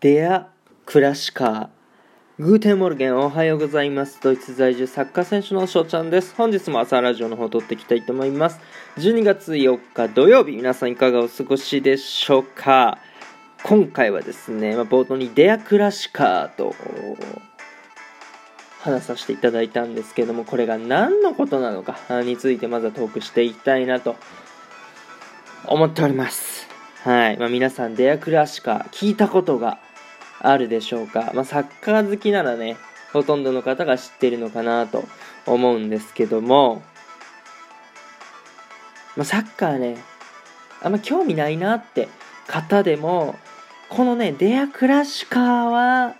Der Klassiker。Guten Morgen おはようございます。ドイツ在住サッカー選手の翔ちゃんです。本日も朝ラジオの方を撮っていきたいと思います。12月4日土曜日、皆さんいかがお過ごしでしょうか？今回はですね、まあ、冒頭に Der Klassiker と話させていただいたんですけども、これが何のことなのかについてまずはトークしていきたいなと思っております。はい。まあ、皆さん、デアクラシカ、聞いたことがあるでしょうか。まあ、サッカー好きならね、ほとんどの方が知ってるのかなと思うんですけども、まあ、サッカーね、あんま興味ないなって方でも、このね、デアクラシカは、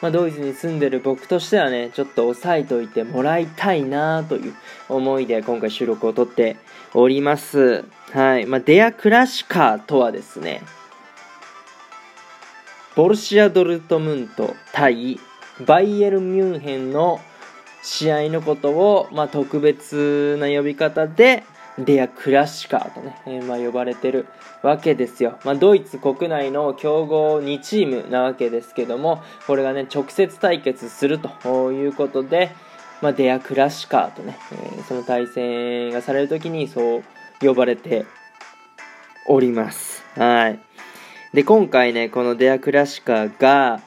まあ、ドイツに住んでる僕としてはね、ちょっと押さえておいてもらいたいなという思いで今回収録を撮っております。はい。まあ、デアクラシカーとはですね、ボルシア・ドルトムント対バイエル・ミュンヘンの試合のことを、まあ、特別な呼び方でデア・クラシカーとね、えー、まあ、呼ばれてるわけですよ、まあ、ドイツ国内の強豪2チームなわけですけどもこれがね直接対決するということで、まあ、デア・クラシカーとね、えー、その対戦がされる時にそう呼ばれております。はい。で今回ねこのデア・クラシカーが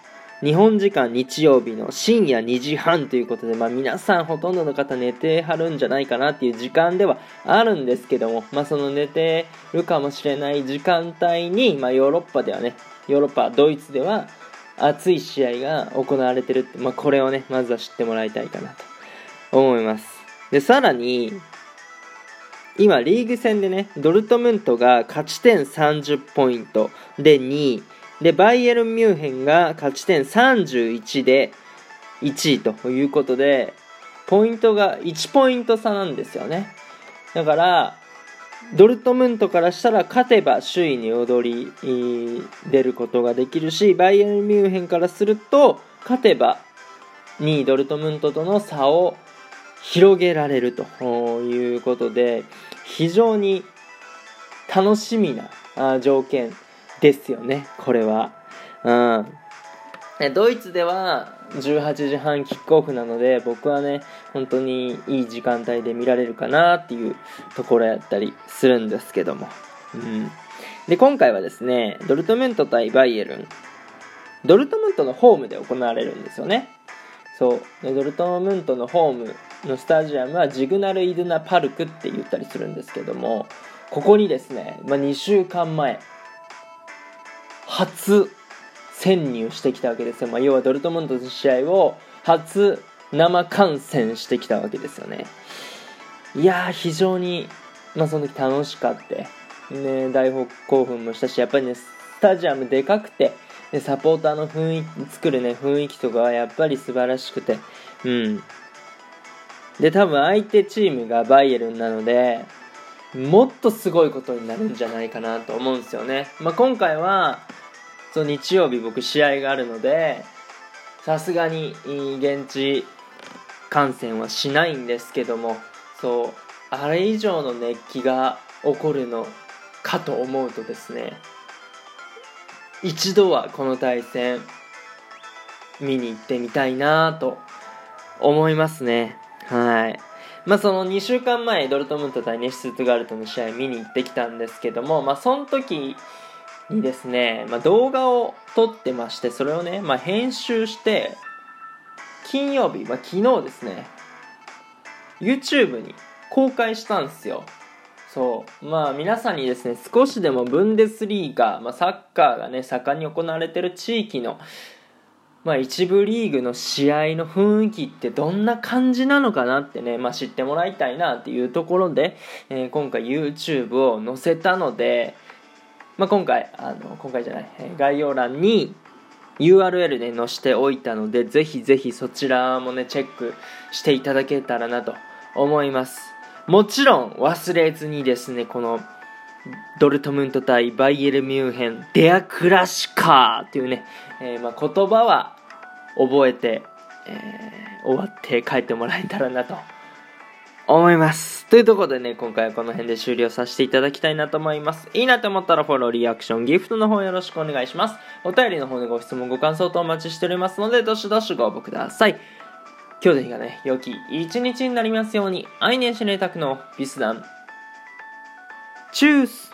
日本時間日曜日の深夜2時半ということで、まあ、皆さんほとんどの方寝てはるんじゃないかなっていう時間ではあるんですけども、まあ、その寝てるかもしれない時間帯に、まあ、ヨーロッパではねヨーロッパドイツでは熱い試合が行われてるって、まあ、これをねまずは知ってもらいたいかなと思います。でさらに今リーグ戦でねドルトムントが勝ち点30ポイントで2位。で、バイエルン・ミュンヘンが勝ち点31で1位ということで、ポイントが1ポイント差なんですよね。だから、ドルトムントからしたら勝てば首位に踊り出ることができるし、バイエルン・ミュンヘンからすると勝てば2位ドルトムントとの差を広げられるということで、非常に楽しみな条件ですよね、これは。うん。ドイツでは18時半キックオフなので僕はね本当にいい時間帯で見られるかなっていうところやったりするんですけども、うん、で今回はですねドルトムント対バイエルン。ドルトムントのホームで行われるんですよね。そう。でドルトムントのホームのスタジアムはジグナル・イドゥナ・パルクって言ったりするんですけどもここにですね、まあ、2週間前初潜入してきたわけですよ、まあ、要はドルトムントの試合を初生観戦してきたわけですよね。いや非常に、まあ、その時楽しかって。ね大興奮もしたしやっぱりねスタジアムでかくてでサポーターの雰囲気作るね雰囲気とかはやっぱり素晴らしくて。うん。で多分相手チームがバイエルンなのでもっとすごいことになるんじゃないかなと思うんですよね、まあ、今回はそう日曜日僕試合があるのでさすがに現地観戦はしないんですけどもそうあれ以上の熱気が起こるのかと思うとですね一度はこの対戦見に行ってみたいなと思いますね。はい。まあその2週間前ドルトムント対ネシストガルトの試合見に行ってきたんですけどもまあその時にですね、まあ、動画を撮ってましてそれをね、まあ、編集して金曜日、まあ、昨日ですね。YouTube に公開したんですよ。そう。まあ皆さんにですね少しでもブンデスリーガ、まあ、サッカーがね盛んに行われてる地域のまあ、一部リーグの試合の雰囲気ってどんな感じなのかなってね、まあ、知ってもらいたいなっていうところで、えー、今回 YouTube を載せたので、まあ、今回あの今回じゃない、概要欄に URL で載せておいたのでぜひぜひそちらもねチェックしていただけたらなと思います。もちろん忘れずにですねこのドルトムント対バイエルミュンヘンデアクラシカーというね、えー、まあ言葉は覚えて、えー、終わって帰ってもらえたらなと思います。というところでね、今回はこの辺で終了させていただきたいなと思います。いいなと思ったらフォロー、リアクション、ギフトの方よろしくお願いします。お便りの方でご質問、ご感想とお待ちしておりますので、どしどしご応募ください。今日の日がね、良き一日になりますように、愛年シネタクのビスダン。チュース